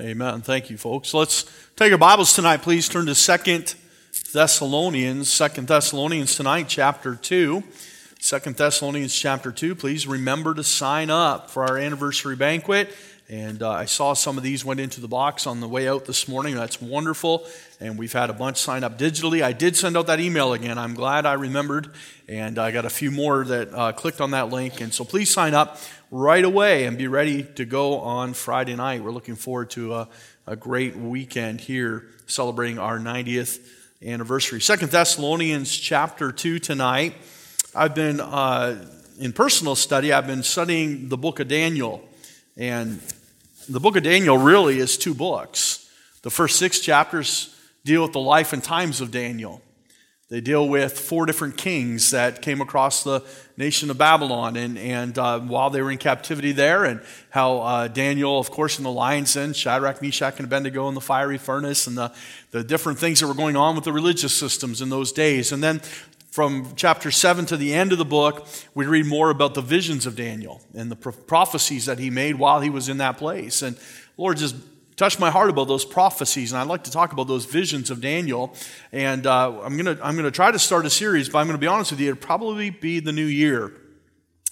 Amen. Thank you, folks. Let's take our Bibles tonight. Please turn to Second Thessalonians, Second Thessalonians tonight, chapter 2. Second Thessalonians chapter 2. Please remember to sign up for our anniversary banquet. And uh, I saw some of these went into the box on the way out this morning. That's wonderful. And we've had a bunch sign up digitally. I did send out that email again. I'm glad I remembered. And I got a few more that uh, clicked on that link. And so please sign up right away and be ready to go on Friday night. We're looking forward to a, a great weekend here celebrating our 90th anniversary. Second Thessalonians chapter 2 tonight. I've been uh, in personal study, I've been studying the book of Daniel. And the book of Daniel really is two books. The first six chapters deal with the life and times of Daniel. They deal with four different kings that came across the nation of Babylon, and, and uh, while they were in captivity there, and how uh, Daniel, of course, in the lion's den, Shadrach, Meshach, and Abednego in the fiery furnace, and the, the different things that were going on with the religious systems in those days. And then from chapter 7 to the end of the book, we read more about the visions of Daniel and the prophecies that he made while he was in that place. And Lord just touched my heart about those prophecies, and I'd like to talk about those visions of Daniel. And uh, I'm going to I'm gonna try to start a series, but I'm going to be honest with you, it'll probably be the new year.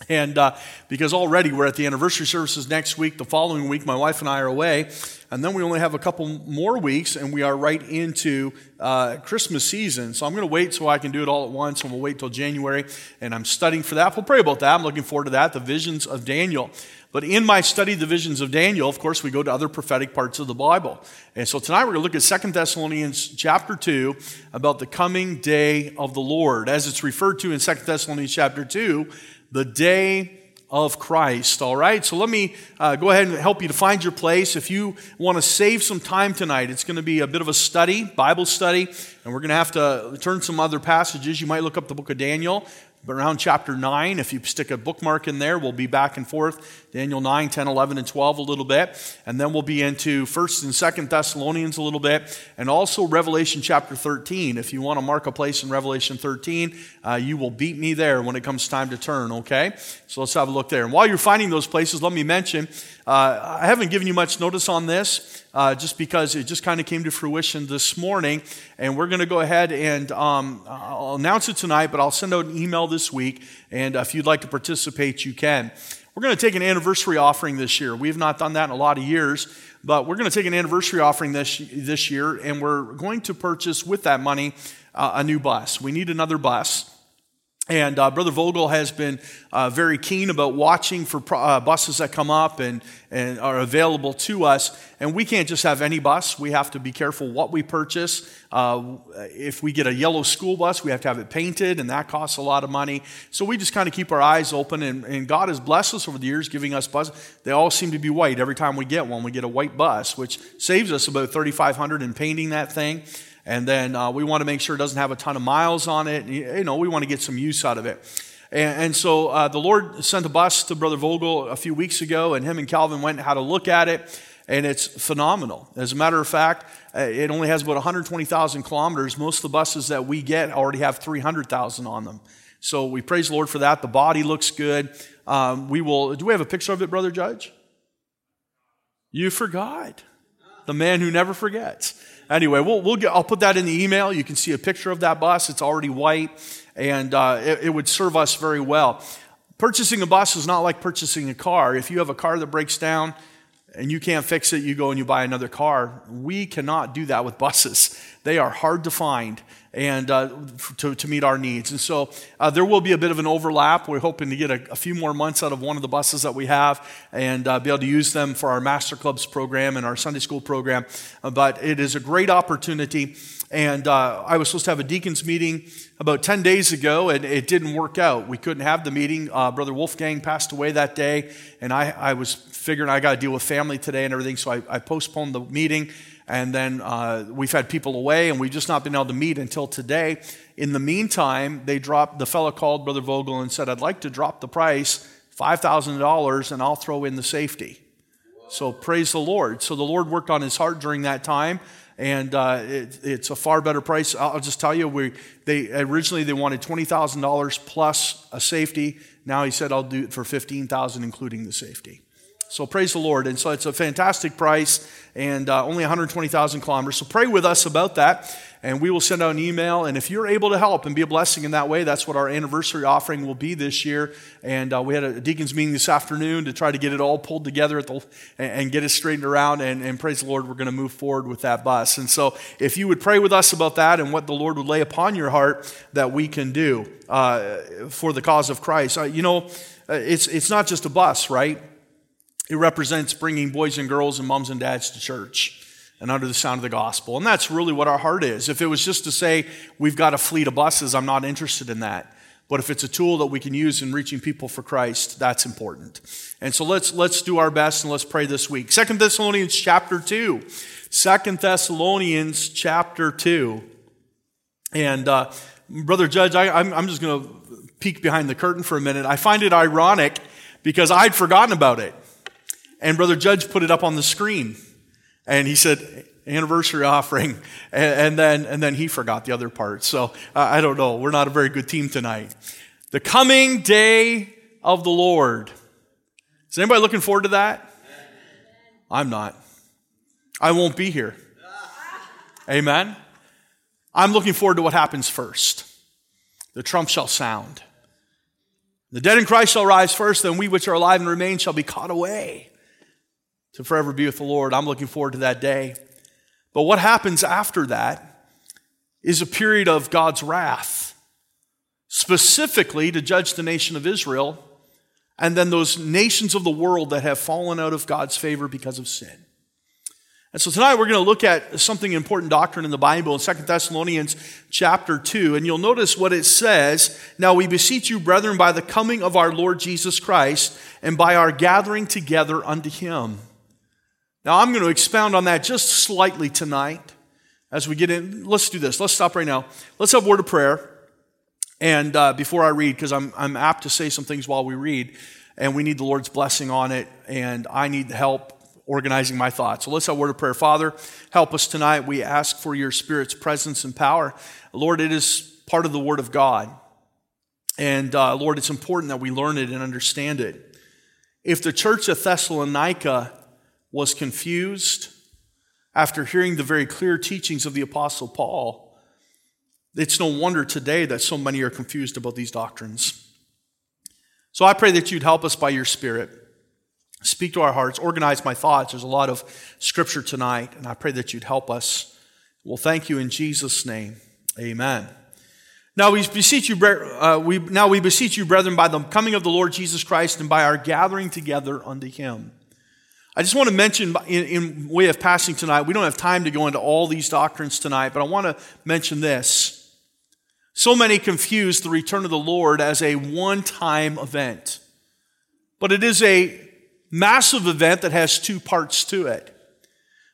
And uh, because already we're at the anniversary services next week, the following week, my wife and I are away. And then we only have a couple more weeks, and we are right into uh, Christmas season. So I'm going to wait so I can do it all at once, and we'll wait till January. And I'm studying for that. We'll pray about that. I'm looking forward to that, the visions of Daniel. But in my study, the visions of Daniel, of course, we go to other prophetic parts of the Bible. And so tonight we're going to look at Second Thessalonians chapter 2 about the coming day of the Lord. As it's referred to in Second Thessalonians chapter 2, the day of Christ. All right, so let me uh, go ahead and help you to find your place. If you want to save some time tonight, it's going to be a bit of a study, Bible study, and we're going to have to turn some other passages. You might look up the book of Daniel around chapter 9. If you stick a bookmark in there, we'll be back and forth. Daniel 9, 10, 11, and 12 a little bit. And then we'll be into 1st and 2nd Thessalonians a little bit. And also Revelation chapter 13. If you want to mark a place in Revelation 13, uh, you will beat me there when it comes time to turn, okay? So let's have a look there. And while you're finding those places, let me mention uh, I haven't given you much notice on this uh, just because it just kind of came to fruition this morning. And we're going to go ahead and um, I'll announce it tonight, but I'll send out an email this week. And if you'd like to participate, you can. We're going to take an anniversary offering this year. We have not done that in a lot of years, but we're going to take an anniversary offering this, this year, and we're going to purchase with that money uh, a new bus. We need another bus. And uh, Brother Vogel has been uh, very keen about watching for pro- uh, buses that come up and, and are available to us. And we can't just have any bus. We have to be careful what we purchase. Uh, if we get a yellow school bus, we have to have it painted, and that costs a lot of money. So we just kind of keep our eyes open. And, and God has blessed us over the years, giving us buses. They all seem to be white every time we get one. We get a white bus, which saves us about 3500 in painting that thing. And then uh, we want to make sure it doesn't have a ton of miles on it. You know, we want to get some use out of it. And, and so uh, the Lord sent a bus to Brother Vogel a few weeks ago, and him and Calvin went and had a look at it, and it's phenomenal. As a matter of fact, uh, it only has about 120,000 kilometers. Most of the buses that we get already have 300,000 on them. So we praise the Lord for that. The body looks good. Um, we will. Do we have a picture of it, Brother Judge? You forgot. The man who never forgets. Anyway, we'll, we'll get, I'll put that in the email. You can see a picture of that bus. It's already white, and uh, it, it would serve us very well. Purchasing a bus is not like purchasing a car. If you have a car that breaks down, and you can't fix it, you go and you buy another car. We cannot do that with buses. They are hard to find and uh, to, to meet our needs. And so uh, there will be a bit of an overlap. We're hoping to get a, a, few more months out of one of the buses that we have and uh, be able to use them for our Master Clubs program and our Sunday school program. Uh, but it is a great opportunity. And uh, I was supposed to have a deacons meeting about 10 days ago, and it didn't work out. We couldn't have the meeting. Uh, Brother Wolfgang passed away that day, and I, I was figuring I got to deal with family today and everything, so I, I postponed the meeting. And then uh, we've had people away, and we've just not been able to meet until today. In the meantime, they dropped, the fellow called Brother Vogel and said, I'd like to drop the price, $5,000, and I'll throw in the safety. So praise the Lord. So the Lord worked on his heart during that time and uh, it, it's a far better price. I'll just tell you, we they originally they wanted twenty thousand dollars plus a safety. Now he said I'll do it for fifteen thousand, including the safety. So praise the Lord. And so it's a fantastic price and uh, only 120,000 kilometers. So pray with us about that and we will send out an email. And if you're able to help and be a blessing in that way, that's what our anniversary offering will be this year. And uh, we had a deacons meeting this afternoon to try to get it all pulled together the, and, and get it straightened around. And, and praise the Lord, we're going to move forward with that bus. And so if you would pray with us about that and what the Lord would lay upon your heart that we can do uh, for the cause of Christ. Uh, you know, uh, it's, it's not just a bus, right? It represents bringing boys and girls and moms and dads to church and under the sound of the gospel. And that's really what our heart is. If it was just to say, we've got a fleet of buses, I'm not interested in that. But if it's a tool that we can use in reaching people for Christ, that's important. And so let's, let's do our best and let's pray this week. Second Thessalonians chapter 2. Second Thessalonians chapter 2. And uh, Brother Judge, I, I'm, I'm just going to peek behind the curtain for a minute. I find it ironic because I'd forgotten about it. And Brother Judge put it up on the screen. And he said, anniversary offering. And, and then, and then he forgot the other part. So uh, I don't know. We're not a very good team tonight. The coming day of the Lord. Is anybody looking forward to that? I'm not. I won't be here. Amen. I'm looking forward to what happens first. The trump shall sound. The dead in Christ shall rise first, then we which are alive and remain shall be caught away to forever be with the Lord. I'm looking forward to that day. But what happens after that is a period of God's wrath, specifically to judge the nation of Israel and then those nations of the world that have fallen out of God's favor because of sin. And so tonight we're going to look at something important doctrine in the Bible in 2 Thessalonians chapter 2. And you'll notice what it says. Now we beseech you, brethren, by the coming of our Lord Jesus Christ and by our gathering together unto him now, I'm going to expound on that just slightly tonight as we get in. Let's do this. Let's stop right now. Let's have word of prayer. And uh, before I read, because I'm, I'm apt to say some things while we read, and we need the Lord's blessing on it, and I need help organizing my thoughts. So let's have a word of prayer. Father, help us tonight. We ask for your Spirit's presence and power. Lord, it is part of the Word of God. And uh, Lord, it's important that we learn it and understand it. If the church of Thessalonica was confused after hearing the very clear teachings of the Apostle Paul, it's no wonder today that so many are confused about these doctrines. So I pray that you'd help us by your Spirit. Speak to our hearts, organize my thoughts. There's a lot of scripture tonight, and I pray that you'd help us. Well, thank you in Jesus' name. Amen. Now we beseech you, uh, we, now we beseech you, brethren, by the coming of the Lord Jesus Christ and by our gathering together unto him I just want to mention, in, in, way of passing tonight, we don't have time to go into all these doctrines tonight, but I want to mention this. So many confuse the return of the Lord as a one time event, but it is a massive event that has two parts to it.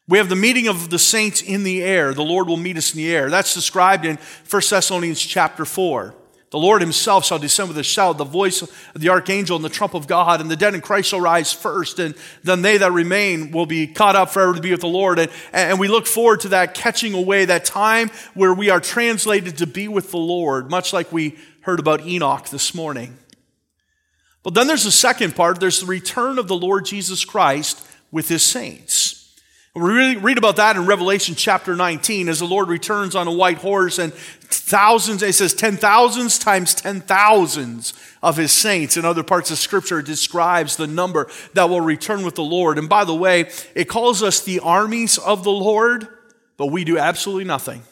We have the meeting of the saints in the air. The Lord will meet us in the air. That's described in 1 Thessalonians chapter 4. The Lord himself shall descend with a shout, the voice of the archangel and the trump of God, and the dead in Christ shall rise first, and then they that remain will be caught up forever to be with the Lord. And, and we look forward to that catching away, that time where we are translated to be with the Lord, much like we heard about Enoch this morning. But then there's the second part there's the return of the Lord Jesus Christ with his saints. We read about that in Revelation chapter 19 as the Lord returns on a white horse and thousands, it says ten thousands times ten thousands of his saints. In other parts of scripture, it describes the number that will return with the Lord. And by the way, it calls us the armies of the Lord, but we do absolutely nothing.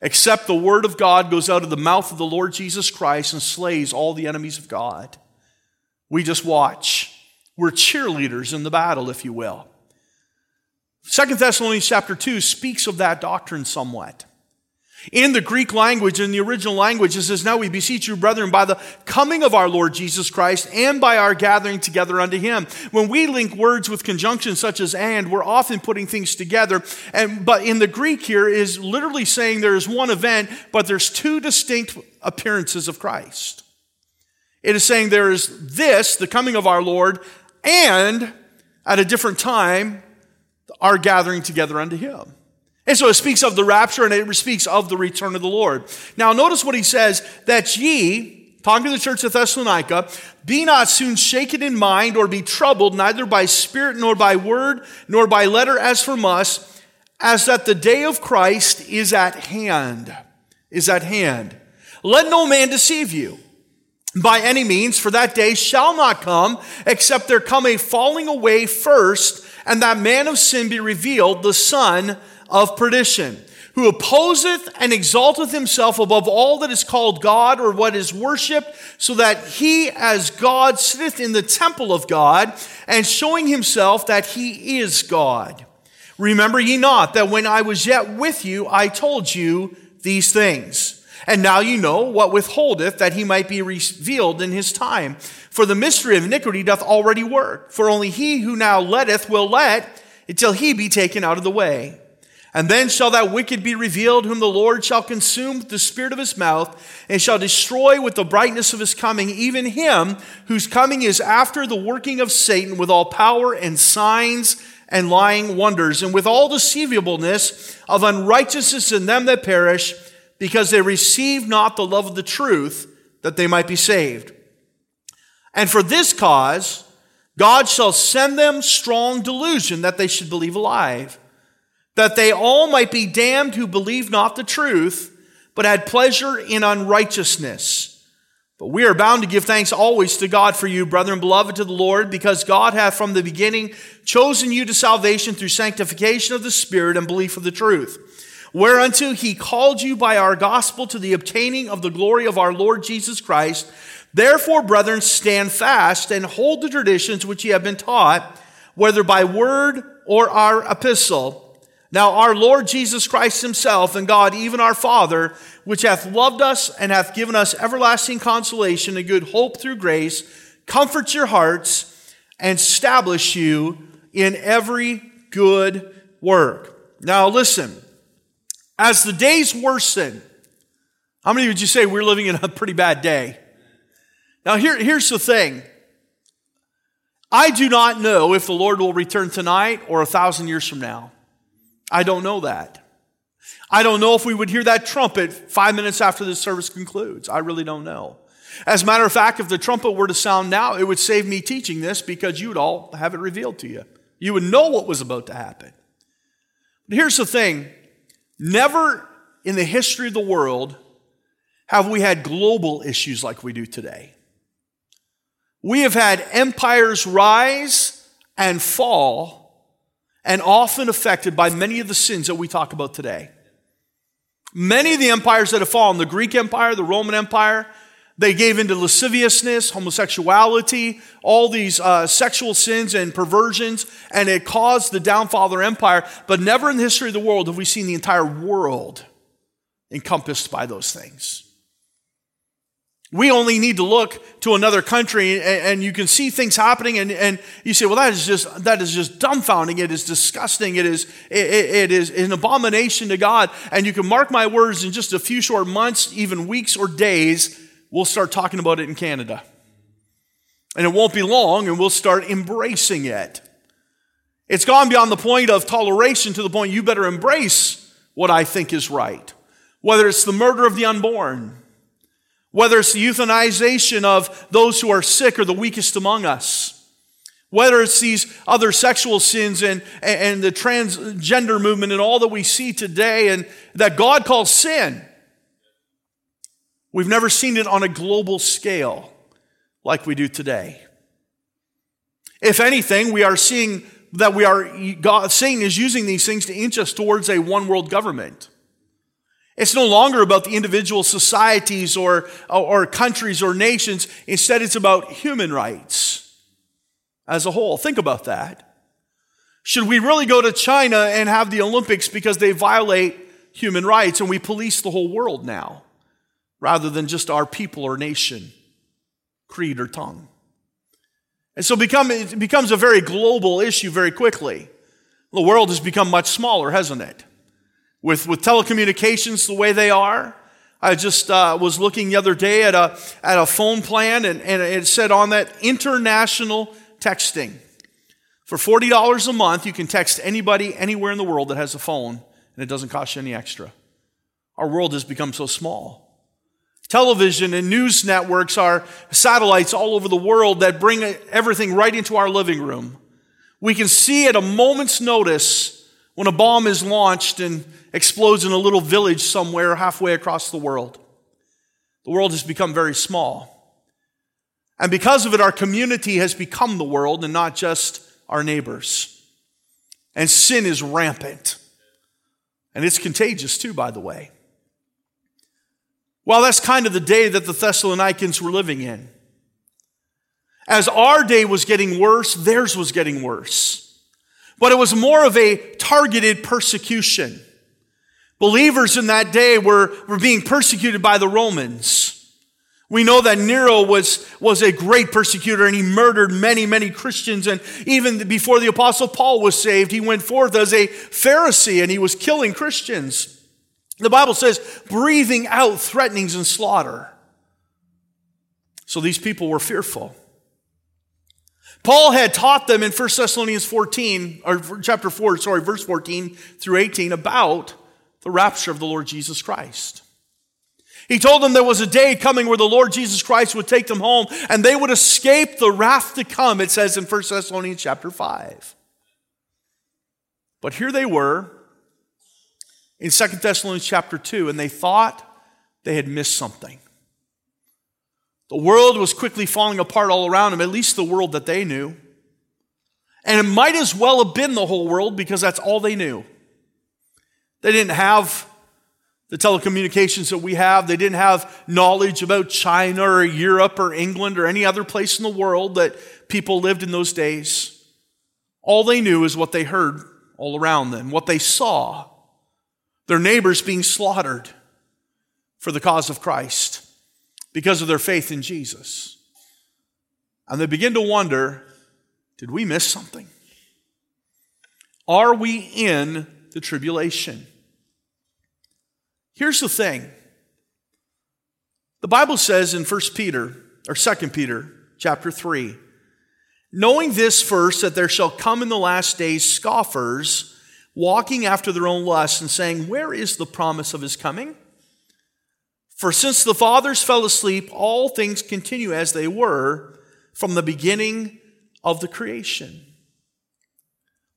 Except the word of God goes out of the mouth of the Lord Jesus Christ and slays all the enemies of God. We just watch. We're cheerleaders in the battle, if you will. Second Thessalonians chapter 2 speaks of that doctrine somewhat. In the Greek language, in the original language, it says, Now we beseech you, brethren, by the coming of our Lord Jesus Christ and by our gathering together unto him. When we link words with conjunctions such as and, we're often putting things together. And, but in the Greek here is literally saying there is one event, but there's two distinct appearances of Christ. It is saying there is this, the coming of our Lord, and at a different time, are gathering together unto him. And so it speaks of the rapture and it speaks of the return of the Lord. Now notice what he says, that ye, talking to the church of Thessalonica, be not soon shaken in mind or be troubled, neither by spirit nor by word nor by letter as from us, as that the day of Christ is at hand. Is at hand. Let no man deceive you by any means, for that day shall not come, except there come a falling away first, and that man of sin be revealed, the son of perdition who opposeth and exalteth himself above all that is called God or what is worshipped, so that he as God sitteth in the temple of God, and showing himself that he is God. Remember ye not that when I was yet with you, I told you these things. And now you know what withholdeth that he might be revealed in his time. For the mystery of iniquity doth already work. For only he who now letteth will let until he be taken out of the way. And then shall that wicked be revealed, whom the Lord shall consume with the spirit of his mouth, and shall destroy with the brightness of his coming, even him whose coming is after the working of Satan with all power and signs and lying wonders, and with all deceivableness of unrighteousness in them that perish, because they receive not the love of the truth, that they might be saved. And for this cause, God shall send them strong delusion that they should believe alive that they all might be damned who believe not the truth, but had pleasure in unrighteousness. But we are bound to give thanks always to God for you, brethren, beloved to the Lord, because God hath from the beginning chosen you to salvation through sanctification of the Spirit and belief of the truth. Whereunto he called you by our gospel to the obtaining of the glory of our Lord Jesus Christ. Therefore, brethren, stand fast and hold the traditions which ye have been taught, whether by word or our epistle now our Lord Jesus Christ himself and God, even our Father, which hath loved us and hath given us everlasting consolation and good hope through grace, comfort your hearts and establish you in every good work. Now listen, as the days worsen, how many would you say we're living in a pretty bad day? Now here, here's the thing. I do not know if the Lord will return tonight or a thousand years from now. I don't know that. I don't know if we would hear that trumpet five minutes after the service concludes. I really don't know. As a matter of fact, if the trumpet were to sound now, it would save me teaching this because you would all have it revealed to you. You would know what was about to happen. But here's the thing never in the history of the world have we had global issues like we do today. We have had empires rise and fall and often affected by many of the sins that we talk about today. Many of the empires that have fallen, the Greek Empire, the Roman Empire, they gave into lasciviousness, homosexuality, all these uh, sexual sins and perversions, and it caused the downfall of their empire. But never in the history of the world have we seen the entire world encompassed by those things. We only need to look to another country and, you can see things happening and, and you say, well, that is just, that is just dumbfounding. It is disgusting. It is, it, it is an abomination to God. And you can mark my words in just a few short months, even weeks or days, we'll start talking about it in Canada. And it won't be long and we'll start embracing it. It's gone beyond the point of toleration to the point you better embrace what I think is right. Whether it's the murder of the unborn, whether it's the euthanization of those who are sick or the weakest among us, whether it's these other sexual sins and, and the transgender movement and all that we see today and that God calls sin. We've never seen it on a global scale like we do today. If anything, we are seeing that we are, God, Satan is using these things to inch us towards a one world government. It's no longer about the individual societies or, or countries or nations. Instead, it's about human rights as a whole. Think about that. Should we really go to China and have the Olympics because they violate human rights and we police the whole world now rather than just our people or nation, creed or tongue? And so become, it becomes a very global issue very quickly. The world has become much smaller, hasn't it? with, with telecommunications the way they are. I just uh, was looking the other day at a, at a phone plan, and, and it said on that international texting. For $40 a month, you can text anybody anywhere in the world that has a phone, and it doesn't cost you any extra. Our world has become so small. Television and news networks are satellites all over the world that bring everything right into our living room. We can see at a moment's notice when a bomb is launched and explodes in a little village somewhere halfway across the world. The world has become very small. And because of it, our community has become the world and not just our neighbors. And sin is rampant. And it's contagious too, by the way. Well, that's kind of the day that the Thessalonians were living in. As our day was getting worse, theirs was getting worse. But it was more of a targeted persecution. Believers in that day were, were being persecuted by the Romans. We know that Nero was, was a great persecutor and he murdered many, many Christians. And even before the apostle Paul was saved, he went forth as a Pharisee and he was killing Christians. The Bible says, breathing out threatenings and slaughter. So these people were fearful. Paul had taught them in 1 Thessalonians 14, or chapter 4, sorry, verse 14 through 18 about the rapture of the Lord Jesus Christ. He told them there was a day coming where the Lord Jesus Christ would take them home and they would escape the wrath to come, it says in 1 Thessalonians chapter 5. But here they were in 2 Thessalonians chapter 2, and they thought they had missed something. The world was quickly falling apart all around them, at least the world that they knew. And it might as well have been the whole world because that's all they knew. They didn't have the telecommunications that we have. They didn't have knowledge about China or Europe or England or any other place in the world that people lived in those days. All they knew is what they heard all around them, what they saw their neighbors being slaughtered for the cause of Christ because of their faith in Jesus. And they begin to wonder did we miss something? Are we in the tribulation? Here's the thing. The Bible says in 1 Peter, or 2 Peter, chapter 3, knowing this first, that there shall come in the last days scoffers, walking after their own lusts, and saying, Where is the promise of his coming? For since the fathers fell asleep, all things continue as they were from the beginning of the creation.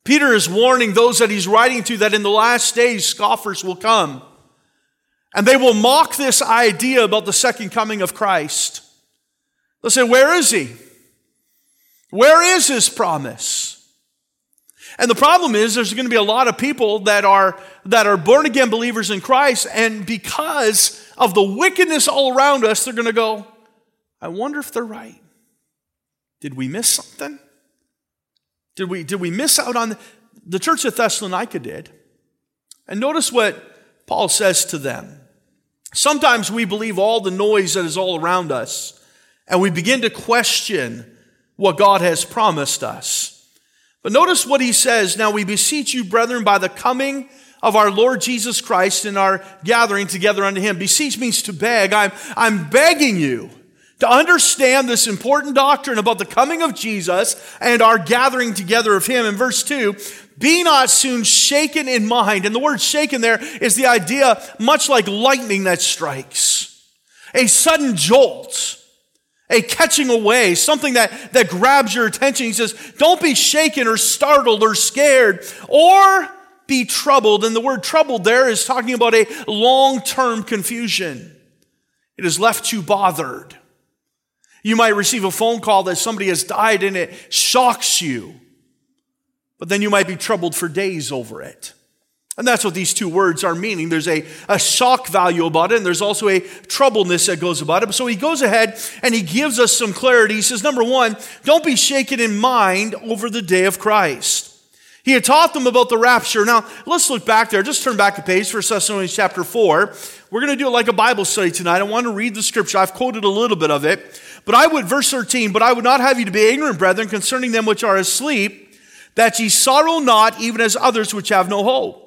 Peter is warning those that he's writing to that in the last days scoffers will come and they will mock this idea about the second coming of Christ. They'll say, Where is he? Where is his promise? And the problem is there's going to be a lot of people that are, that are born again believers in Christ, and because of the wickedness all around us, they're going to go, I wonder if they're right. Did we miss something? Did we, did we miss out on the, the church at Thessalonica did? And notice what Paul says to them. Sometimes we believe all the noise that is all around us, and we begin to question what God has promised us. But notice what he says Now we beseech you, brethren, by the coming of our Lord Jesus Christ and our gathering together unto him. Beseech means to beg. I'm, I'm begging you to understand this important doctrine about the coming of Jesus and our gathering together of him. In verse 2, be not soon shaken in mind. And the word shaken there is the idea much like lightning that strikes. A sudden jolt, a catching away, something that, that grabs your attention. He says, don't be shaken or startled or scared or be troubled. And the word troubled there is talking about a long-term confusion. It has left you bothered. You might receive a phone call that somebody has died and it shocks you. But then you might be troubled for days over it. And that's what these two words are meaning. There's a, a shock value about it, and there's also a troubleness that goes about it. So he goes ahead and he gives us some clarity. He says, number one, don't be shaken in mind over the day of Christ. He had taught them about the rapture. Now, let's look back there. Just turn back a page for Thessalonians chapter 4. We're going to do it like a Bible study tonight. I want to read the scripture. I've quoted a little bit of it. But I would, verse 13, but I would not have you to be ignorant, brethren, concerning them which are asleep that ye sorrow not, even as others which have no hope.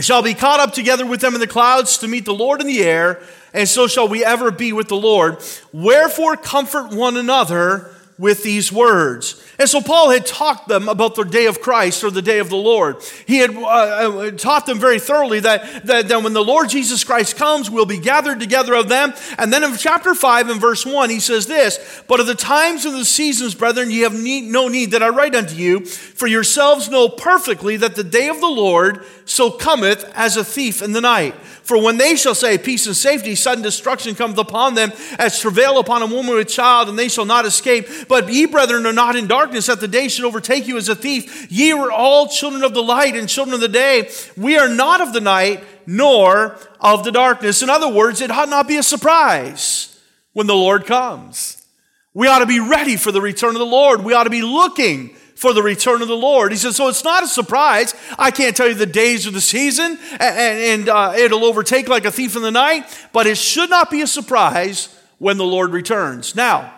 shall be caught up together with them in the clouds to meet the Lord in the air, and so shall we ever be with the Lord. Wherefore comfort one another with these words. And so Paul had taught them about the day of Christ or the day of the Lord. He had uh, uh, taught them very thoroughly that, that, that when the Lord Jesus Christ comes, we'll be gathered together of them. And then in chapter 5 and verse 1, he says this, But of the times and the seasons, brethren, ye have need, no need that I write unto you, for yourselves know perfectly that the day of the Lord so cometh as a thief in the night. For when they shall say peace and safety, sudden destruction cometh upon them as travail upon a woman with child, and they shall not escape. But ye, brethren, are not in darkness, that the day should overtake you as a thief. Ye are all children of the light and children of the day. We are not of the night, nor of the darkness. In other words, it ought not be a surprise when the Lord comes. We ought to be ready for the return of the Lord. We ought to be looking for the return of the Lord. He says, so it's not a surprise. I can't tell you the days of the season, and, and uh, it'll overtake like a thief in the night, but it should not be a surprise when the Lord returns. Now,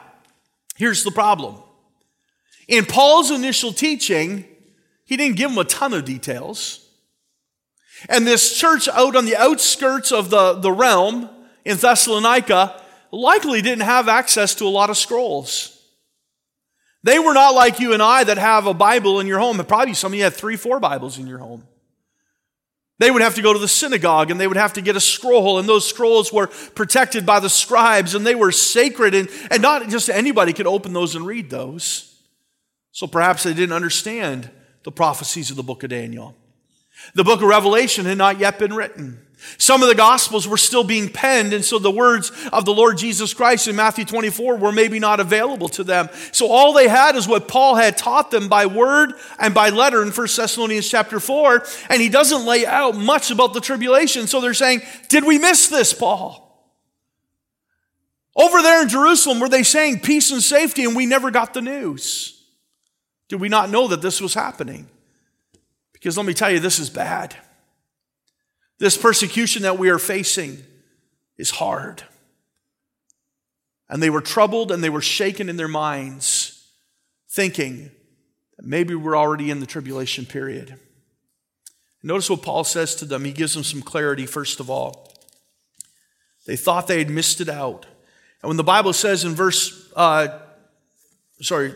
here's the problem. In Paul's initial teaching, he didn't give them a ton of details. And this church out on the outskirts of the, the realm in Thessalonica likely didn't have access to a lot of scrolls. They were not like you and I that have a Bible in your home. Probably some of you have three, four Bibles in your home. They would have to go to the synagogue and they would have to get a scroll, and those scrolls were protected by the scribes and they were sacred, and, and not just anybody could open those and read those. So perhaps they didn't understand the prophecies of the book of Daniel. The book of Revelation had not yet been written. Some of the gospels were still being penned, and so the words of the Lord Jesus Christ in Matthew 24 were maybe not available to them. So all they had is what Paul had taught them by word and by letter in 1 Thessalonians chapter 4, and he doesn't lay out much about the tribulation. So they're saying, Did we miss this, Paul? Over there in Jerusalem, were they saying peace and safety, and we never got the news? Did we not know that this was happening? Because let me tell you, this is bad. This persecution that we are facing is hard. And they were troubled and they were shaken in their minds, thinking that maybe we're already in the tribulation period. Notice what Paul says to them. He gives them some clarity, first of all. They thought they had missed it out. And when the Bible says in verse, uh, sorry,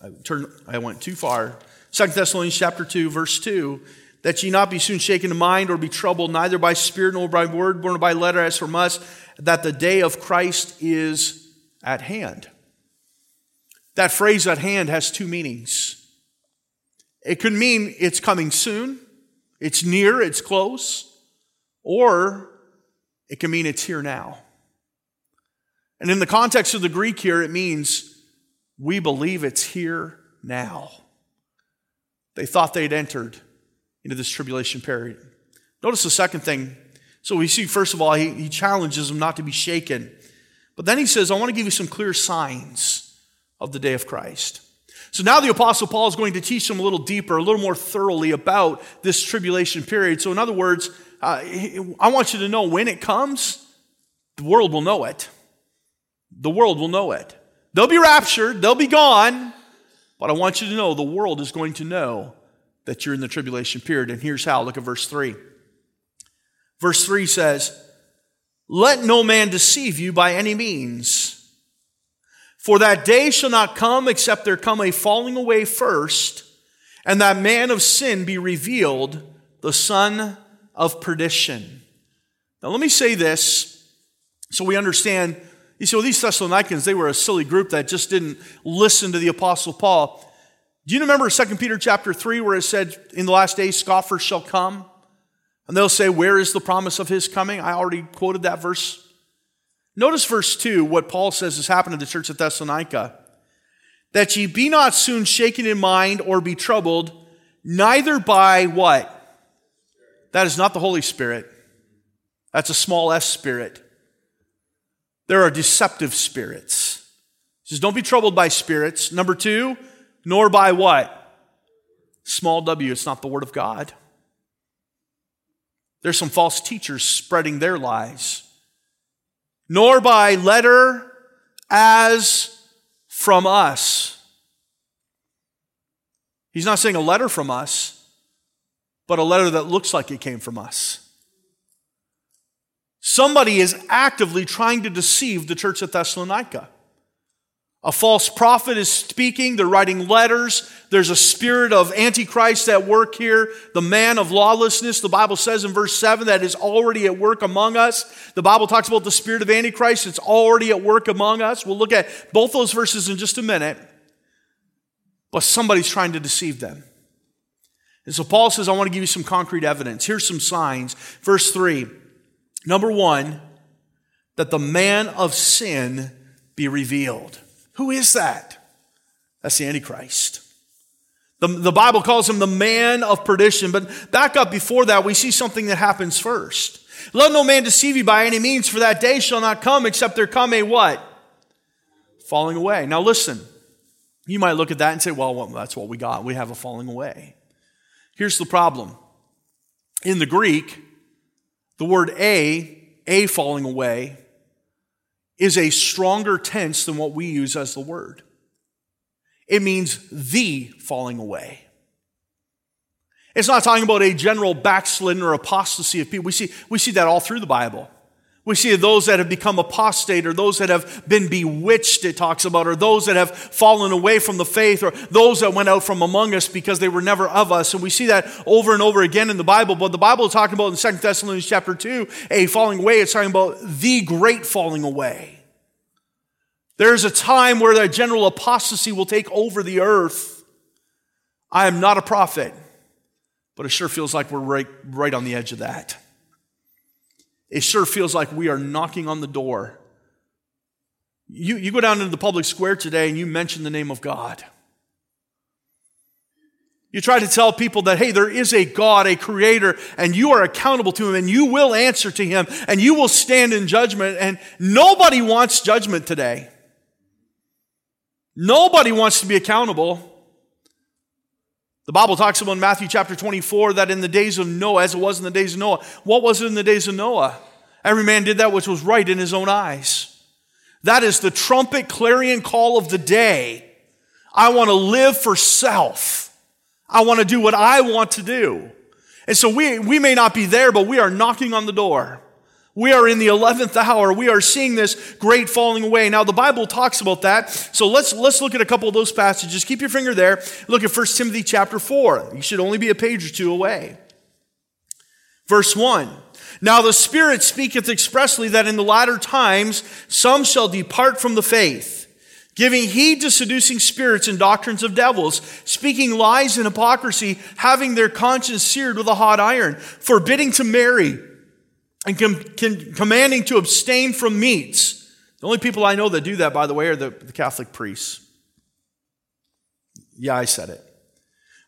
I, turned, I went too far. Second Thessalonians chapter 2, verse 2 that ye not be soon shaken in mind or be troubled, neither by spirit nor by word, nor by letter, as from us, that the day of Christ is at hand. That phrase at hand has two meanings. It could mean it's coming soon, it's near, it's close, or it can mean it's here now. And in the context of the Greek here, it means we believe it's here now. They thought they'd entered into this tribulation period. Notice the second thing. So we see, first of all, he, he challenges them not to be shaken. But then he says, I want to give you some clear signs of the day of Christ. So now the Apostle Paul is going to teach them a little deeper, a little more thoroughly about this tribulation period. So, in other words, uh, I want you to know when it comes, the world will know it. The world will know it. They'll be raptured, they'll be gone, but I want you to know the world is going to know that you're in the tribulation period. And here's how look at verse 3. Verse 3 says, Let no man deceive you by any means, for that day shall not come except there come a falling away first, and that man of sin be revealed, the son of perdition. Now, let me say this so we understand. You see, well, these Thessalonians, they were a silly group that just didn't listen to the Apostle Paul. Do you remember 2 Peter chapter 3 where it said, In the last days scoffers shall come? And they'll say, Where is the promise of his coming? I already quoted that verse. Notice verse 2, what Paul says has happened to the church at Thessalonica. That ye be not soon shaken in mind or be troubled, neither by what? That is not the Holy Spirit. That's a small s spirit. There are deceptive spirits. He says, Don't be troubled by spirits. Number two, nor by what? Small w, it's not the Word of God. There's some false teachers spreading their lies. Nor by letter as from us. He's not saying a letter from us, but a letter that looks like it came from us. Somebody is actively trying to deceive the church at Thessalonica. A false prophet is speaking. They're writing letters. There's a spirit of Antichrist at work here. The man of lawlessness, the Bible says in verse 7, that is already at work among us. The Bible talks about the spirit of Antichrist. It's already at work among us. We'll look at both those verses in just a minute. But somebody's trying to deceive them. And so Paul says, I want to give you some concrete evidence. Here's some signs. Verse 3 Number one, that the man of sin be revealed. Who is that? That's the Antichrist. The, the Bible calls him the man of perdition, but back up before that, we see something that happens first. Let no man deceive you by any means, for that day shall not come except there come a what? Falling away. Now listen, you might look at that and say, well, well that's what we got. We have a falling away. Here's the problem. In the Greek, the word a, a falling away, is a stronger tense than what we use as the word. It means the falling away. It's not talking about a general backsliding or apostasy of people. We see, we see that all through the Bible. We see those that have become apostate or those that have been bewitched, it talks about, or those that have fallen away from the faith, or those that went out from among us because they were never of us. And we see that over and over again in the Bible. But the Bible is talking about in 2 Thessalonians chapter 2, a falling away. It's talking about the great falling away. There's a time where that general apostasy will take over the earth. I am not a prophet, but it sure feels like we're right, right on the edge of that. It sure feels like we are knocking on the door. You, you go down into the public square today and you mention the name of God. You try to tell people that, hey, there is a God, a creator, and you are accountable to him, and you will answer to him, and you will stand in judgment. And nobody wants judgment today. Nobody wants to be accountable. The Bible talks about in Matthew chapter 24 that in the days of Noah, as it was in the days of Noah, what was it in the days of Noah? Every man did that which was right in his own eyes. That is the trumpet clarion call of the day. I want to live for self. I want to do what I want to do. And so we, we may not be there, but we are knocking on the door. We are in the 11th hour. We are seeing this great falling away. Now, the Bible talks about that. So let's, let's look at a couple of those passages. Keep your finger there. Look at 1 Timothy chapter 4. You should only be a page or two away. Verse 1. Now the Spirit speaketh expressly that in the latter times some shall depart from the faith, giving heed to seducing spirits and doctrines of devils, speaking lies and hypocrisy, having their conscience seared with a hot iron, forbidding to marry and com- com- commanding to abstain from meats. The only people I know that do that, by the way, are the, the Catholic priests. Yeah, I said it.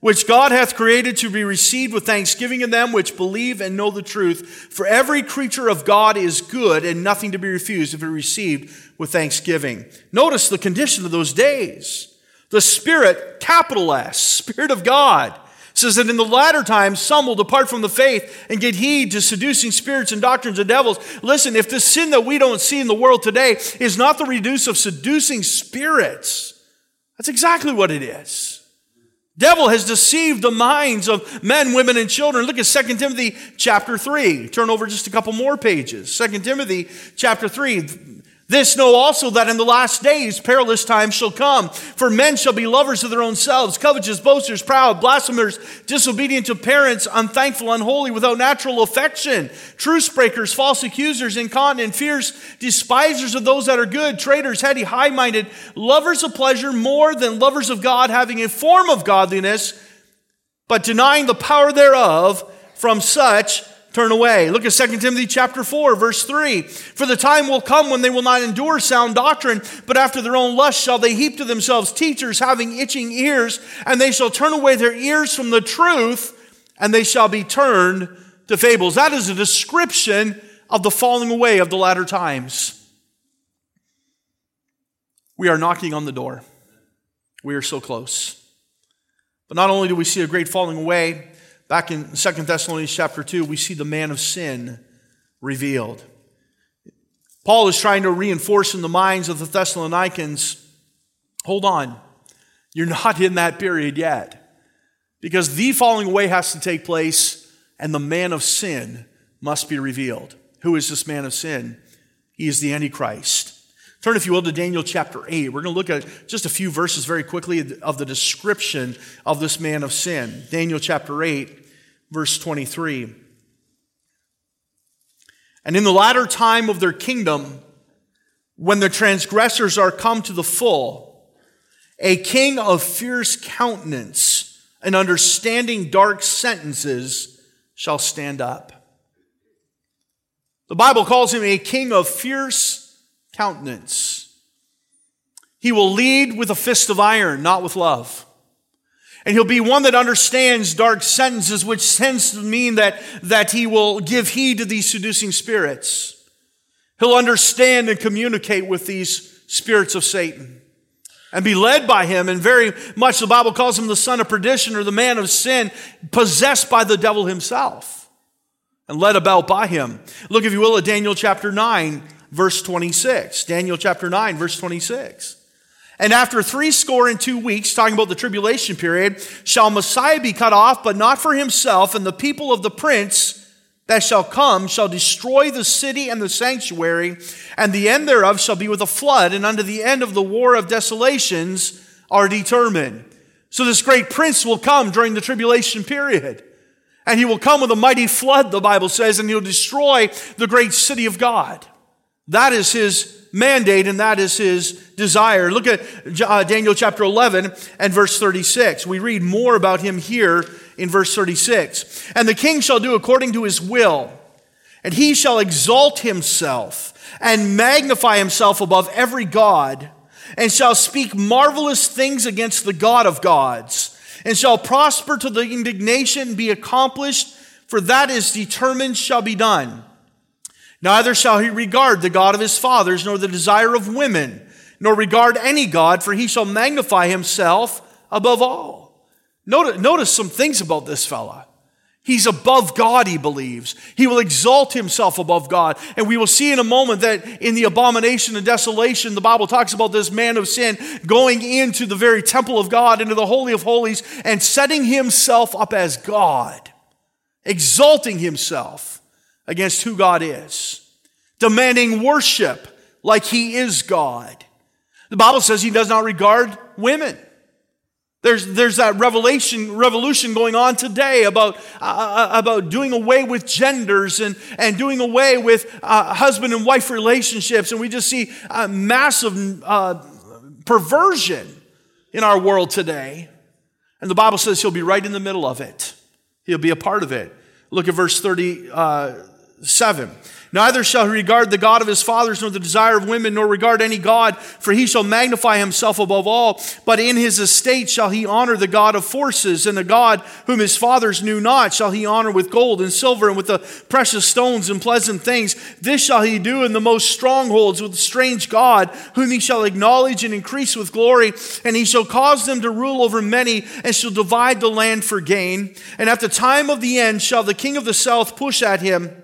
Which God hath created to be received with thanksgiving in them which believe and know the truth. For every creature of God is good and nothing to be refused if it received with thanksgiving. Notice the condition of those days. The Spirit, capital S, Spirit of God, says that in the latter times some will depart from the faith and get heed to seducing spirits and doctrines of devils. Listen, if the sin that we don't see in the world today is not the reduce of seducing spirits, that's exactly what it is. Devil has deceived the minds of men, women, and children. Look at 2 Timothy chapter 3. Turn over just a couple more pages. 2 Timothy chapter 3. This know also that in the last days perilous times shall come. For men shall be lovers of their own selves, covetous, boasters, proud, blasphemers, disobedient to parents, unthankful, unholy, without natural affection, truce breakers, false accusers, incontinent, fierce, despisers of those that are good, traitors, heady, high minded, lovers of pleasure more than lovers of God, having a form of godliness, but denying the power thereof. From such turn away. Look at 2 Timothy chapter 4, verse 3. For the time will come when they will not endure sound doctrine, but after their own lust shall they heap to themselves teachers having itching ears, and they shall turn away their ears from the truth, and they shall be turned to fables. That is a description of the falling away of the latter times. We are knocking on the door. We are so close. But not only do we see a great falling away, Back in 2 Thessalonians chapter 2, we see the man of sin revealed. Paul is trying to reinforce in the minds of the Thessalonians Hold on. You're not in that period yet. Because the falling away has to take place and the man of sin must be revealed. Who is this man of sin? He is the Antichrist. Turn, if you will, to Daniel chapter 8. We're going to look at just a few verses very quickly of the description of this man of sin. Daniel chapter 8, verse 23. And in the latter time of their kingdom, when the transgressors are come to the full, a king of fierce countenance and understanding dark sentences shall stand up. The Bible calls him a king of fierce countenance. He will lead with a fist of iron, not with love. And he'll be one that understands dark sentences, which tends to mean that, that he will give heed to these seducing spirits. He'll understand and communicate with these spirits of Satan and be led by him. And very much the Bible calls him the son of perdition or the man of sin, possessed by the devil himself and led about by him. Look, if you will, at Daniel chapter 9, verse 26. Daniel chapter 9, verse 26. And after three score and two weeks, talking about the tribulation period, shall Messiah be cut off, but not for himself, and the people of the prince that shall come shall destroy the city and the sanctuary, and the end thereof shall be with a flood, and unto the end of the war of desolations are determined. So this great prince will come during the tribulation period. And he will come with a mighty flood, the Bible says, and he'll destroy the great city of God. That is his mandate and that is his desire. Look at uh, Daniel chapter 11 and verse 36. We read more about him here in verse 36. And the king shall do according to his will, and he shall exalt himself and magnify himself above every God, and shall speak marvelous things against the God of gods, and shall prosper to the indignation be accomplished, for that is determined shall be done. Neither shall he regard the God of his fathers, nor the desire of women, nor regard any God, for he shall magnify himself above all. Notice, notice some things about this fella. He's above God, he believes. He will exalt himself above God. And we will see in a moment that in the abomination and desolation, the Bible talks about this man of sin going into the very temple of God, into the Holy of Holies, and setting himself up as God, exalting himself against who God is, demanding worship like he is God. The Bible says he does not regard women. There's, there's that revelation, revolution going on today about, uh, uh, about doing away with genders and, and doing away with uh, husband and wife relationships. And we just see a massive uh, perversion in our world today. And the Bible says he'll be right in the middle of it, he'll be a part of it. Look at verse 30, uh, 7. Neither shall he regard the God of his fathers, nor the desire of women, nor regard any God, for he shall magnify himself above all. But in his estate shall he honor the God of forces, and the God whom his fathers knew not shall he honor with gold and silver, and with the precious stones and pleasant things. This shall he do in the most strongholds with the strange God, whom he shall acknowledge and increase with glory. And he shall cause them to rule over many, and shall divide the land for gain. And at the time of the end shall the king of the south push at him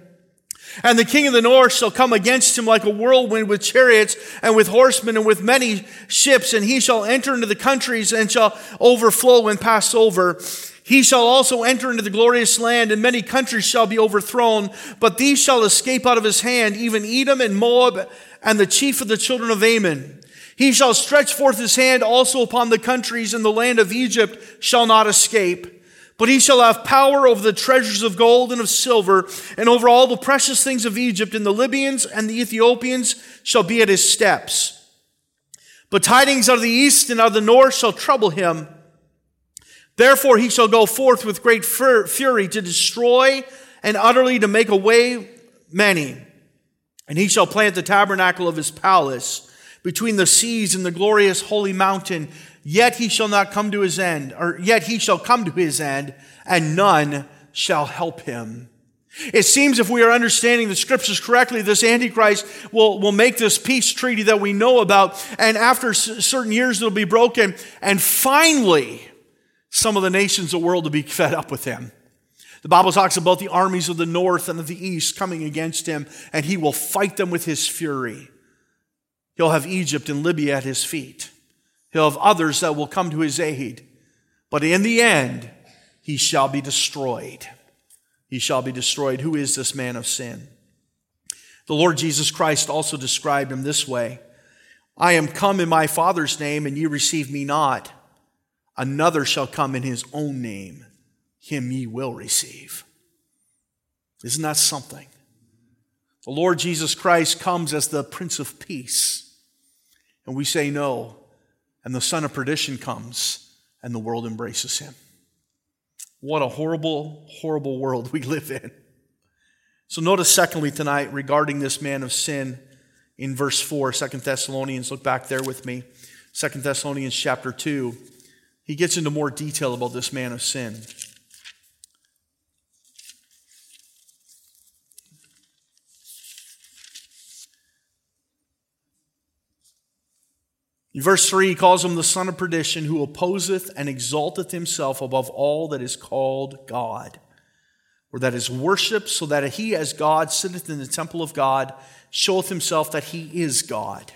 and the king of the north shall come against him like a whirlwind with chariots and with horsemen and with many ships, and he shall enter into the countries and shall overflow and pass over. He shall also enter into the glorious land, and many countries shall be overthrown, but these shall escape out of his hand, even Edom and Moab and the chief of the children of Ammon. He shall stretch forth his hand also upon the countries, and the land of Egypt shall not escape. But he shall have power over the treasures of gold and of silver, and over all the precious things of Egypt, and the Libyans and the Ethiopians shall be at his steps. But tidings out of the east and out of the north shall trouble him. Therefore he shall go forth with great fury to destroy and utterly to make away many. And he shall plant the tabernacle of his palace between the seas and the glorious holy mountain Yet he shall not come to his end, or yet he shall come to his end, and none shall help him. It seems if we are understanding the scriptures correctly, this Antichrist will, will make this peace treaty that we know about, and after certain years it'll be broken, and finally, some of the nations of the world will be fed up with him. The Bible talks about the armies of the north and of the east coming against him, and he will fight them with his fury. He'll have Egypt and Libya at his feet. He'll have others that will come to his aid. But in the end, he shall be destroyed. He shall be destroyed. Who is this man of sin? The Lord Jesus Christ also described him this way I am come in my Father's name, and ye receive me not. Another shall come in his own name, him ye will receive. Isn't that something? The Lord Jesus Christ comes as the Prince of Peace, and we say no, and the Son of Perdition comes, and the world embraces him. What a horrible, horrible world we live in. So, notice, secondly, tonight regarding this man of sin in verse 4, 2 Thessalonians, look back there with me. 2 Thessalonians chapter 2. He gets into more detail about this man of sin. In verse 3, he calls him the son of perdition, who opposeth and exalteth himself above all that is called God, or that is worshipped, so that he as God sitteth in the temple of God, showeth himself that he is God.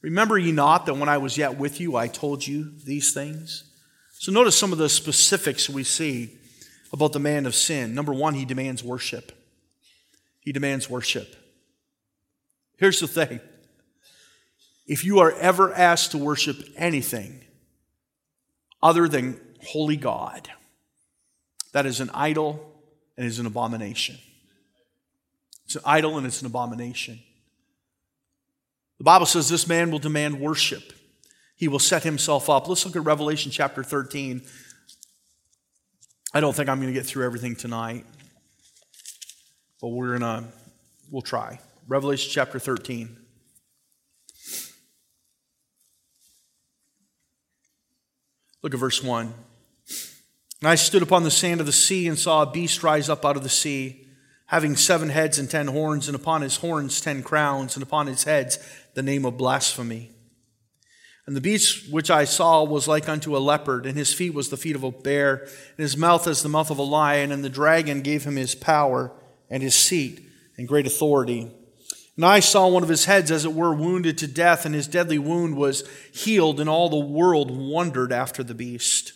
Remember ye not that when I was yet with you, I told you these things? So notice some of the specifics we see about the man of sin. Number one, he demands worship. He demands worship. Here's the thing if you are ever asked to worship anything other than holy God, that is an idol and is an abomination. It's an idol and it's an abomination. The Bible says this man will demand worship. He will set himself up. Let's look at Revelation chapter 13. I don't think I'm going to get through everything tonight, but we're going to, we'll try. Revelation chapter 13. Look at verse 1. And I stood upon the sand of the sea and saw a beast rise up out of the sea, having seven heads and ten horns, and upon his horns ten crowns, and upon his heads the name of blasphemy. And the beast which I saw was like unto a leopard, and his feet was the feet of a bear, and his mouth as the mouth of a lion, and the dragon gave him his power and his seat and great authority. And I saw one of his heads, as it were, wounded to death, and his deadly wound was healed, and all the world wondered after the beast.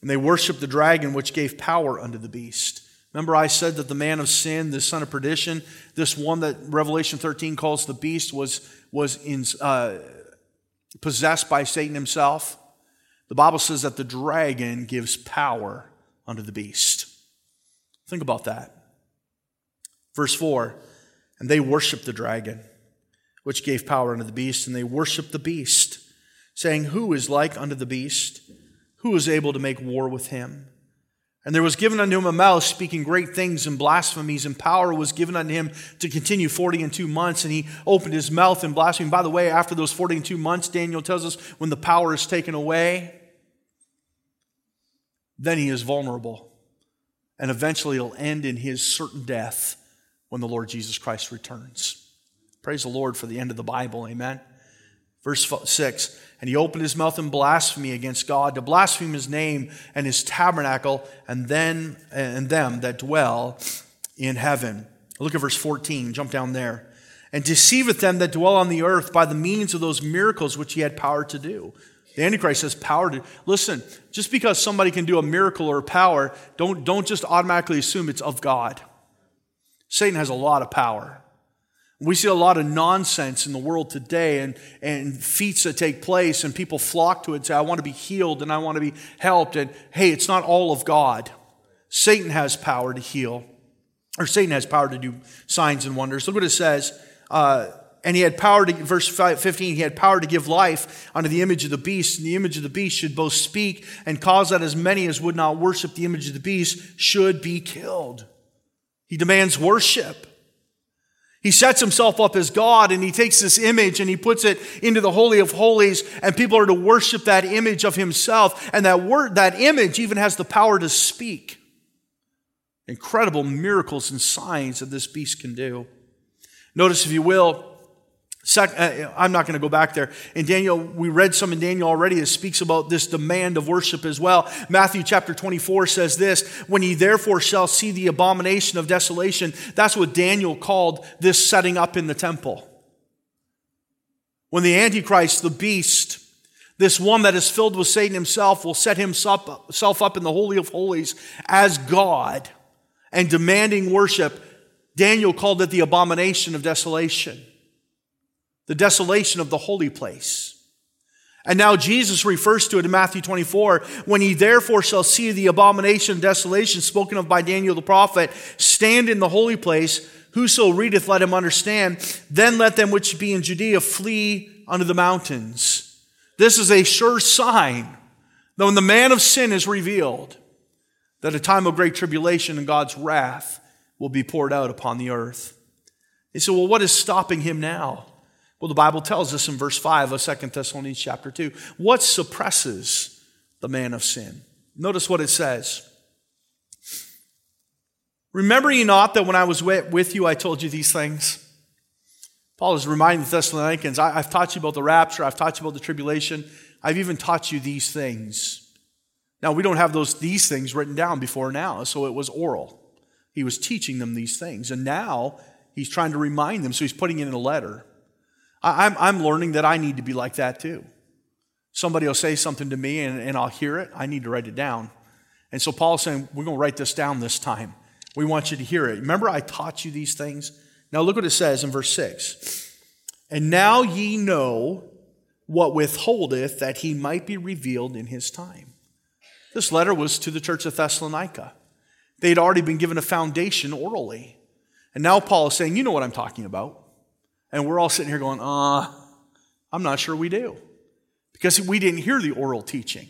And they worshiped the dragon, which gave power unto the beast. Remember, I said that the man of sin, the son of perdition, this one that Revelation 13 calls the beast, was, was in, uh, possessed by Satan himself. The Bible says that the dragon gives power unto the beast. Think about that. Verse 4 and they worshiped the dragon, which gave power unto the beast, and they worshiped the beast, saying, Who is like unto the beast? Who is able to make war with him? And there was given unto him a mouth speaking great things and blasphemies, and power was given unto him to continue forty and two months. And he opened his mouth in blasphemy. By the way, after those forty and two months, Daniel tells us when the power is taken away, then he is vulnerable. And eventually it'll end in his certain death when the Lord Jesus Christ returns. Praise the Lord for the end of the Bible. Amen. Verse 6 And he opened his mouth in blasphemy against God, to blaspheme his name and his tabernacle, and then and them that dwell in heaven. Look at verse 14, jump down there. And deceiveth them that dwell on the earth by the means of those miracles which he had power to do. The Antichrist has power to listen, just because somebody can do a miracle or a power, don't, don't just automatically assume it's of God. Satan has a lot of power. We see a lot of nonsense in the world today and, and feats that take place, and people flock to it and say, I want to be healed and I want to be helped. And hey, it's not all of God. Satan has power to heal, or Satan has power to do signs and wonders. Look what it says. Uh, and he had power to, verse 15, he had power to give life unto the image of the beast, and the image of the beast should both speak and cause that as many as would not worship the image of the beast should be killed. He demands worship. He sets himself up as God and he takes this image and he puts it into the Holy of Holies and people are to worship that image of himself. And that word, that image even has the power to speak. Incredible miracles and signs that this beast can do. Notice, if you will, Uh, I'm not going to go back there. In Daniel, we read some in Daniel already. It speaks about this demand of worship as well. Matthew chapter 24 says this When ye therefore shall see the abomination of desolation, that's what Daniel called this setting up in the temple. When the Antichrist, the beast, This one that is filled with Satan himself will set himself up in the Holy of Holies as God and demanding worship. Daniel called it the abomination of desolation, the desolation of the holy place. And now Jesus refers to it in Matthew 24 when he therefore shall see the abomination of desolation spoken of by Daniel the prophet stand in the holy place. Whoso readeth, let him understand. Then let them which be in Judea flee unto the mountains. This is a sure sign that when the man of sin is revealed, that a time of great tribulation and God's wrath will be poured out upon the earth. He said, Well, what is stopping him now? Well, the Bible tells us in verse 5 of 2 Thessalonians chapter 2. What suppresses the man of sin? Notice what it says. Remember ye not that when I was with you, I told you these things? Paul is reminding the Thessalonians, I, have taught you about the rapture, I've taught you about the tribulation, I've even taught you these things. Now, we don't have those, these things written down before now, so it was oral. He was teaching them these things, and now he's trying to remind them, so he's putting it in a letter. I, I'm, I'm learning that I need to be like that too. Somebody will say something to me, and, and I'll hear it. I need to write it down. And so Paul's saying, We're going to write this down this time. We want you to hear it. Remember, I taught you these things? Now look what it says in verse 6. And now ye know what withholdeth that he might be revealed in his time. This letter was to the church of Thessalonica. They had already been given a foundation orally. And now Paul is saying, You know what I'm talking about. And we're all sitting here going, Uh, I'm not sure we do. Because we didn't hear the oral teaching.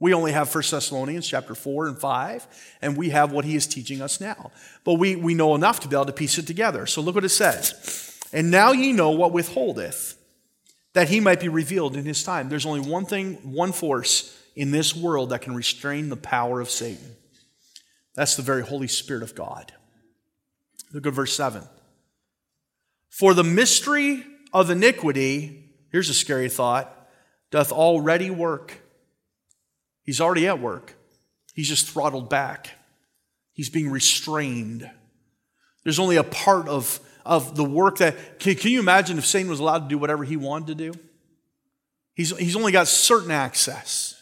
We only have 1 Thessalonians chapter 4 and 5, and we have what he is teaching us now. But we, we know enough to be able to piece it together. So look what it says. And now ye know what withholdeth, that he might be revealed in his time. There's only one thing, one force in this world that can restrain the power of Satan. That's the very Holy Spirit of God. Look at verse 7. For the mystery of iniquity, here's a scary thought, doth already work. He's already at work. He's just throttled back. He's being restrained. There's only a part of, of the work that. Can, can you imagine if Satan was allowed to do whatever he wanted to do? He's, he's only got certain access.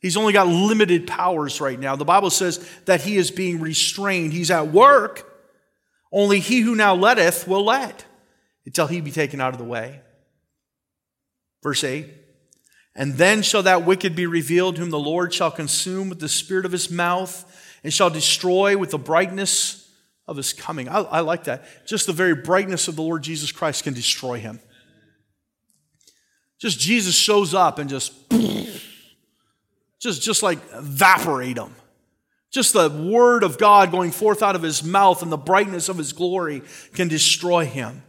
He's only got limited powers right now. The Bible says that he is being restrained. He's at work. Only he who now letteth will let until he be taken out of the way. Verse 8 and then shall that wicked be revealed, whom the Lord shall consume with the spirit of his mouth, and shall destroy with the brightness of his coming. I, I, like that. Just the very brightness of the Lord Jesus Christ can destroy him. Just Jesus shows up and just, just, just like evaporate him. Just the word of God going forth out of his mouth and the brightness of his glory can destroy him.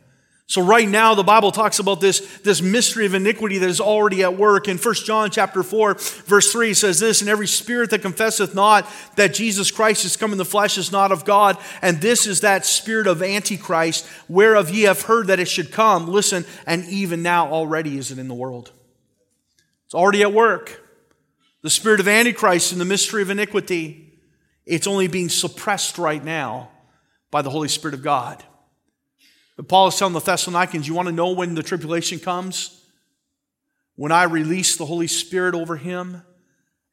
So right now, the Bible talks about this, this mystery of iniquity that is already at work. In 1 John chapter 4, verse 3 says this, And every spirit that confesseth not that Jesus Christ is come in the flesh is not of God. And this is that spirit of Antichrist, whereof ye have heard that it should come. Listen, and even now already is it in the world. It's already at work. The spirit of Antichrist and the mystery of iniquity. It's only being suppressed right now by the Holy Spirit of God. Paul is telling the Thessalonians, you want to know when the tribulation comes? When I release the Holy Spirit over him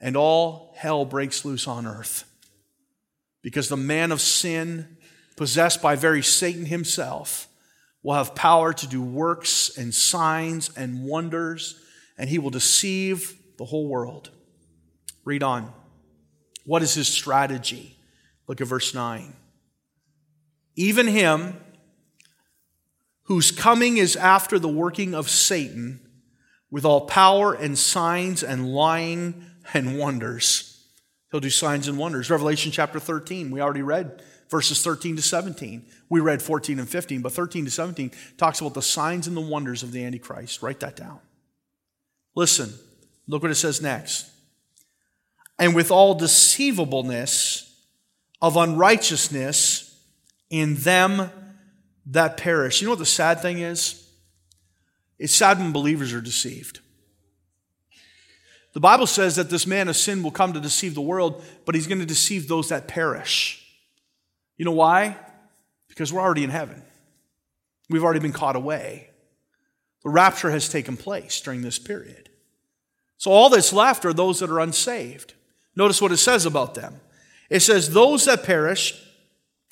and all hell breaks loose on earth. Because the man of sin, possessed by very Satan himself, will have power to do works and signs and wonders, and he will deceive the whole world. Read on. What is his strategy? Look at verse 9. Even him, whose coming is after the working of Satan with all power and signs and lying and wonders. He'll do signs and wonders. Revelation chapter 13, we already read verses 13 to 17. We read 14 and 15, but 13 to 17 talks about the signs and the wonders of the Antichrist. Write that down. Listen, look what it says next. And with all deceivableness of unrighteousness in them that perish. You know what the sad thing is? It's sad when believers are deceived. The Bible says that this man of sin will come to deceive the world, but he's going to deceive those that perish. You know why? Because we're already in heaven. We've already been caught away. The rapture has taken place during this period. So all that's left are those that are unsaved. Notice what it says about them. It says, Those that perish,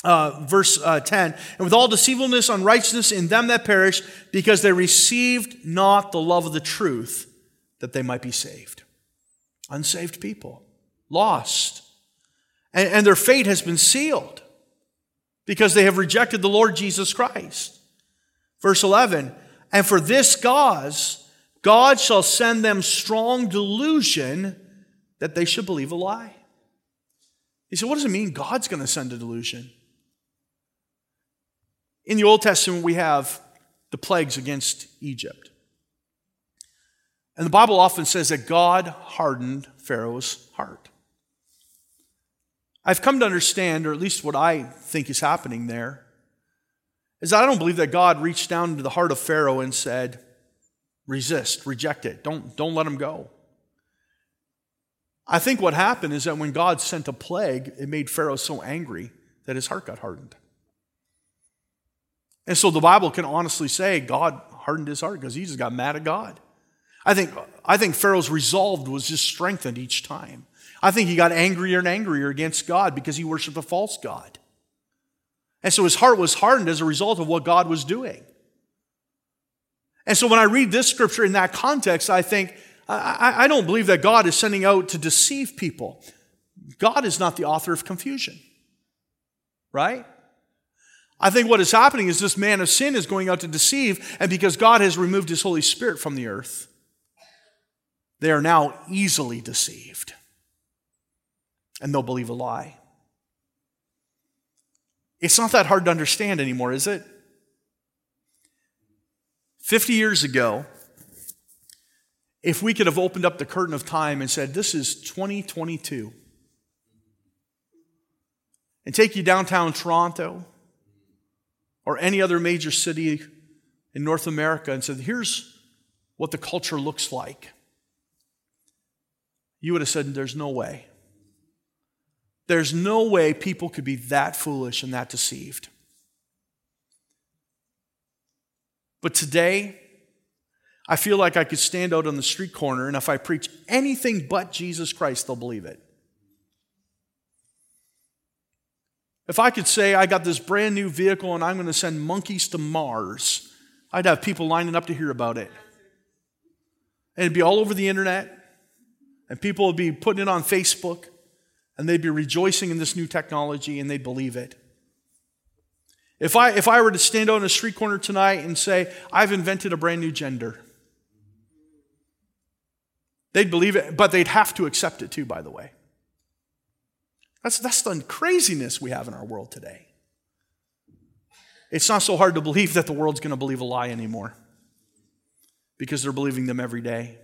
uh, verse uh, 10, and with all deceivableness, unrighteousness in them that perish, because they received not the love of the truth, that they might be saved. Unsaved people, lost. And, and their fate has been sealed because they have rejected the Lord Jesus Christ. Verse 11, and for this cause, God shall send them strong delusion that they should believe a lie. He said, What does it mean God's going to send a delusion? In the Old Testament, we have the plagues against Egypt. And the Bible often says that God hardened Pharaoh's heart. I've come to understand, or at least what I think is happening there, is that I don't believe that God reached down into the heart of Pharaoh and said, resist, reject it, don't, don't let him go. I think what happened is that when God sent a plague, it made Pharaoh so angry that his heart got hardened. And so the Bible can honestly say God hardened his heart because he just got mad at God. I think, I think Pharaoh's resolve was just strengthened each time. I think he got angrier and angrier against God because he worshiped a false God. And so his heart was hardened as a result of what God was doing. And so when I read this scripture in that context, I think, I, I don't believe that God is sending out to deceive people. God is not the author of confusion, right? I think what is happening is this man of sin is going out to deceive, and because God has removed his Holy Spirit from the earth, they are now easily deceived. And they'll believe a lie. It's not that hard to understand anymore, is it? 50 years ago, if we could have opened up the curtain of time and said, This is 2022, and take you downtown Toronto or any other major city in North America and said, Here's what the culture looks like, you would have said, There's no way. There's no way people could be that foolish and that deceived. But today, I feel like I could stand out on the street corner, and if I preach anything but Jesus Christ, they'll believe it. If I could say, I got this brand new vehicle and I'm going to send monkeys to Mars, I'd have people lining up to hear about it. And it'd be all over the internet, and people would be putting it on Facebook, and they'd be rejoicing in this new technology, and they'd believe it. If I, if I were to stand on a street corner tonight and say, I've invented a brand new gender, they'd believe it, but they'd have to accept it too, by the way. That's, that's the craziness we have in our world today. It's not so hard to believe that the world's going to believe a lie anymore because they're believing them every day.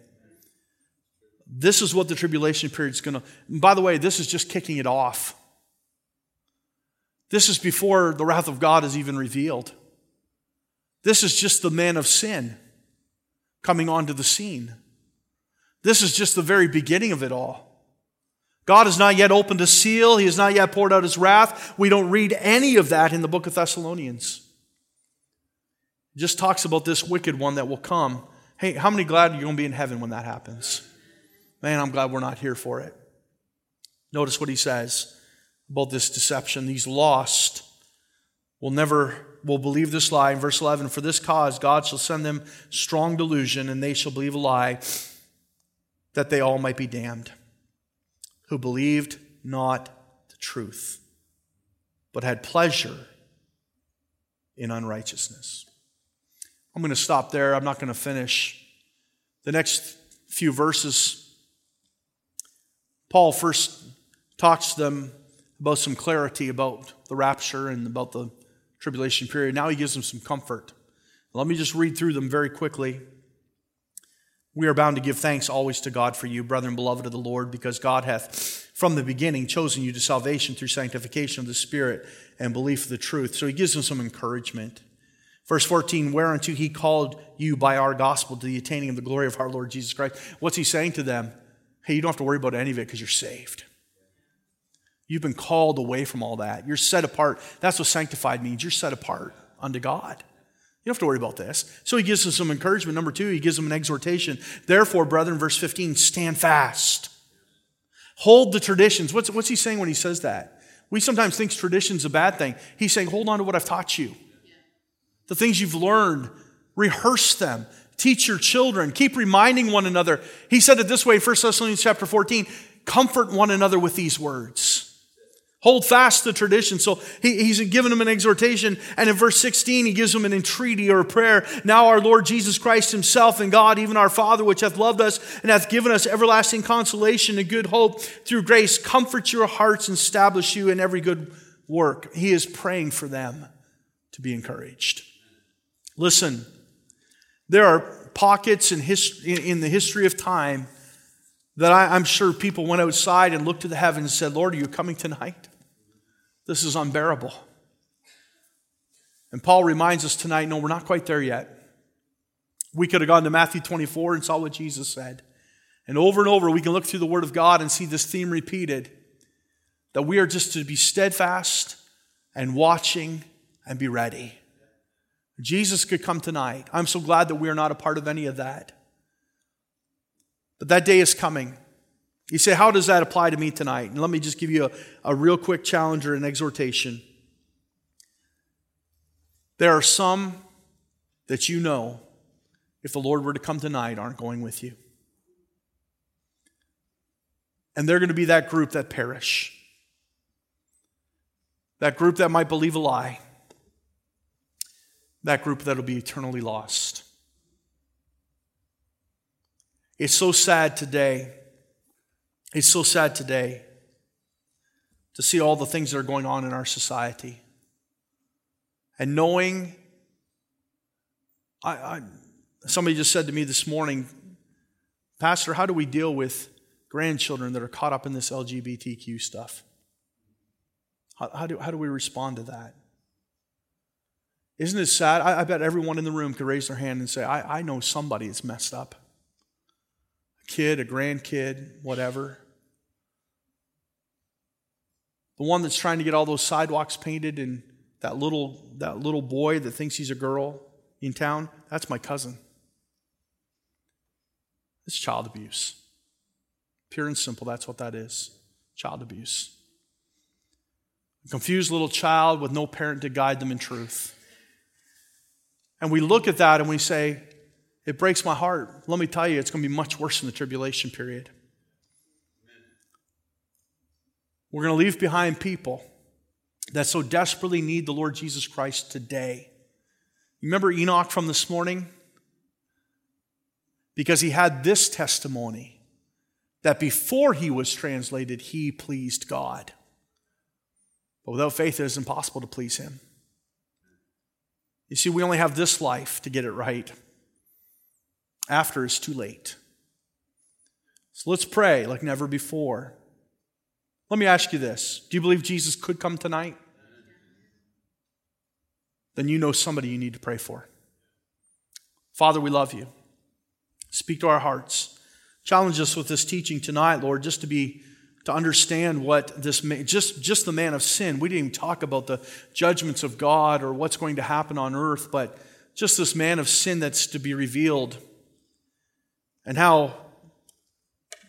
This is what the tribulation period is going to. By the way, this is just kicking it off. This is before the wrath of God is even revealed. This is just the man of sin coming onto the scene. This is just the very beginning of it all. God has not yet opened a seal. He has not yet poured out his wrath. We don't read any of that in the book of Thessalonians. It just talks about this wicked one that will come. Hey, how many glad you're going to be in heaven when that happens? Man, I'm glad we're not here for it. Notice what he says about this deception. These lost will never will believe this lie. In verse 11, for this cause God shall send them strong delusion, and they shall believe a lie, that they all might be damned, who believed not the truth, but had pleasure in unrighteousness. I'm going to stop there. I'm not going to finish. The next few verses, Paul first talks to them about some clarity about the rapture and about the tribulation period. Now he gives them some comfort. Let me just read through them very quickly. We are bound to give thanks always to God for you, brethren, beloved of the Lord, because God hath from the beginning chosen you to salvation through sanctification of the Spirit and belief of the truth. So he gives them some encouragement. Verse 14, whereunto he called you by our gospel to the attaining of the glory of our Lord Jesus Christ. What's he saying to them? Hey, you don't have to worry about any of it because you're saved. You've been called away from all that. You're set apart. That's what sanctified means. You're set apart unto God. You don't have to worry about this. So he gives them some encouragement. Number two, he gives them an exhortation. Therefore, brethren, verse 15, stand fast. Hold the traditions. What's, what's he saying when he says that? We sometimes think tradition's a bad thing. He's saying, hold on to what I've taught you. The things you've learned, rehearse them. Teach your children. Keep reminding one another. He said it this way, 1 Thessalonians chapter 14, comfort one another with these words. Hold fast the tradition. So he, he's given them an exhortation. And in verse 16, he gives them an entreaty or a prayer. Now our Lord Jesus Christ himself and God, even our Father, which hath loved us and hath given us everlasting consolation and good hope through grace, comfort your hearts and establish you in every good work. He is praying for them to be encouraged. Listen, there are pockets in, hist- in the history of time that I, am sure people went outside and looked to the heavens and said, Lord, are you coming tonight? This is unbearable. And Paul reminds us tonight no, we're not quite there yet. We could have gone to Matthew 24 and saw what Jesus said. And over and over, we can look through the Word of God and see this theme repeated that we are just to be steadfast and watching and be ready. Jesus could come tonight. I'm so glad that we are not a part of any of that. But that day is coming. You say, How does that apply to me tonight? And let me just give you a, a real quick challenge or an exhortation. There are some that you know, if the Lord were to come tonight, aren't going with you. And they're going to be that group that perish. That group that might believe a lie. That group that'll be eternally lost. It's so sad today it's so sad today to see all the things that are going on in our society. And knowing, I, I, somebody just said to me this morning, Pastor, how do we deal with grandchildren that are caught up in this LGBTQ stuff? How, how do, how do we respond to that? Isn't it sad? I, I, bet everyone in the room could raise their hand and say, I, I know somebody that's messed up. A kid, a grandkid, whatever. The one that's trying to get all those sidewalks painted and that little, that little boy that thinks he's a girl in town, that's my cousin. It's child abuse. Pure and simple, that's what that is child abuse. A confused little child with no parent to guide them in truth. And we look at that and we say, it breaks my heart. Let me tell you, it's going to be much worse in the tribulation period. We're going to leave behind people that so desperately need the Lord Jesus Christ today. Remember Enoch from this morning? Because he had this testimony that before he was translated, he pleased God. But without faith, it is impossible to please him. You see, we only have this life to get it right. After is too late. So let's pray like never before. Let me ask you this Do you believe Jesus could come tonight? Then you know somebody you need to pray for. Father, we love you. Speak to our hearts. Challenge us with this teaching tonight, Lord, just to be to understand what this just just the man of sin. We didn't even talk about the judgments of God or what's going to happen on earth, but just this man of sin that's to be revealed and how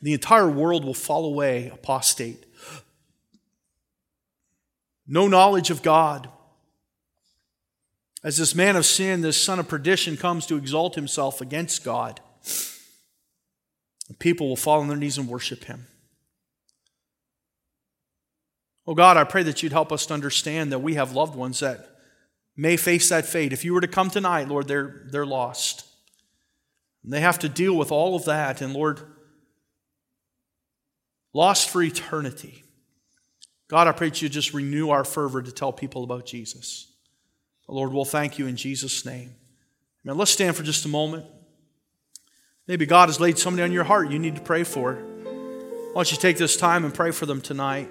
the entire world will fall away apostate no knowledge of God. As this man of sin, this son of perdition, comes to exalt himself against God, people will fall on their knees and worship him. Oh God, I pray that you'd help us to understand that we have loved ones that may face that fate. If you were to come tonight, Lord, they're, they're lost. And they have to deal with all of that, and Lord, lost for eternity. God, I pray that you just renew our fervor to tell people about Jesus. Lord, we'll thank you in Jesus' name. Amen. Let's stand for just a moment. Maybe God has laid somebody on your heart you need to pray for. Why don't you take this time and pray for them tonight?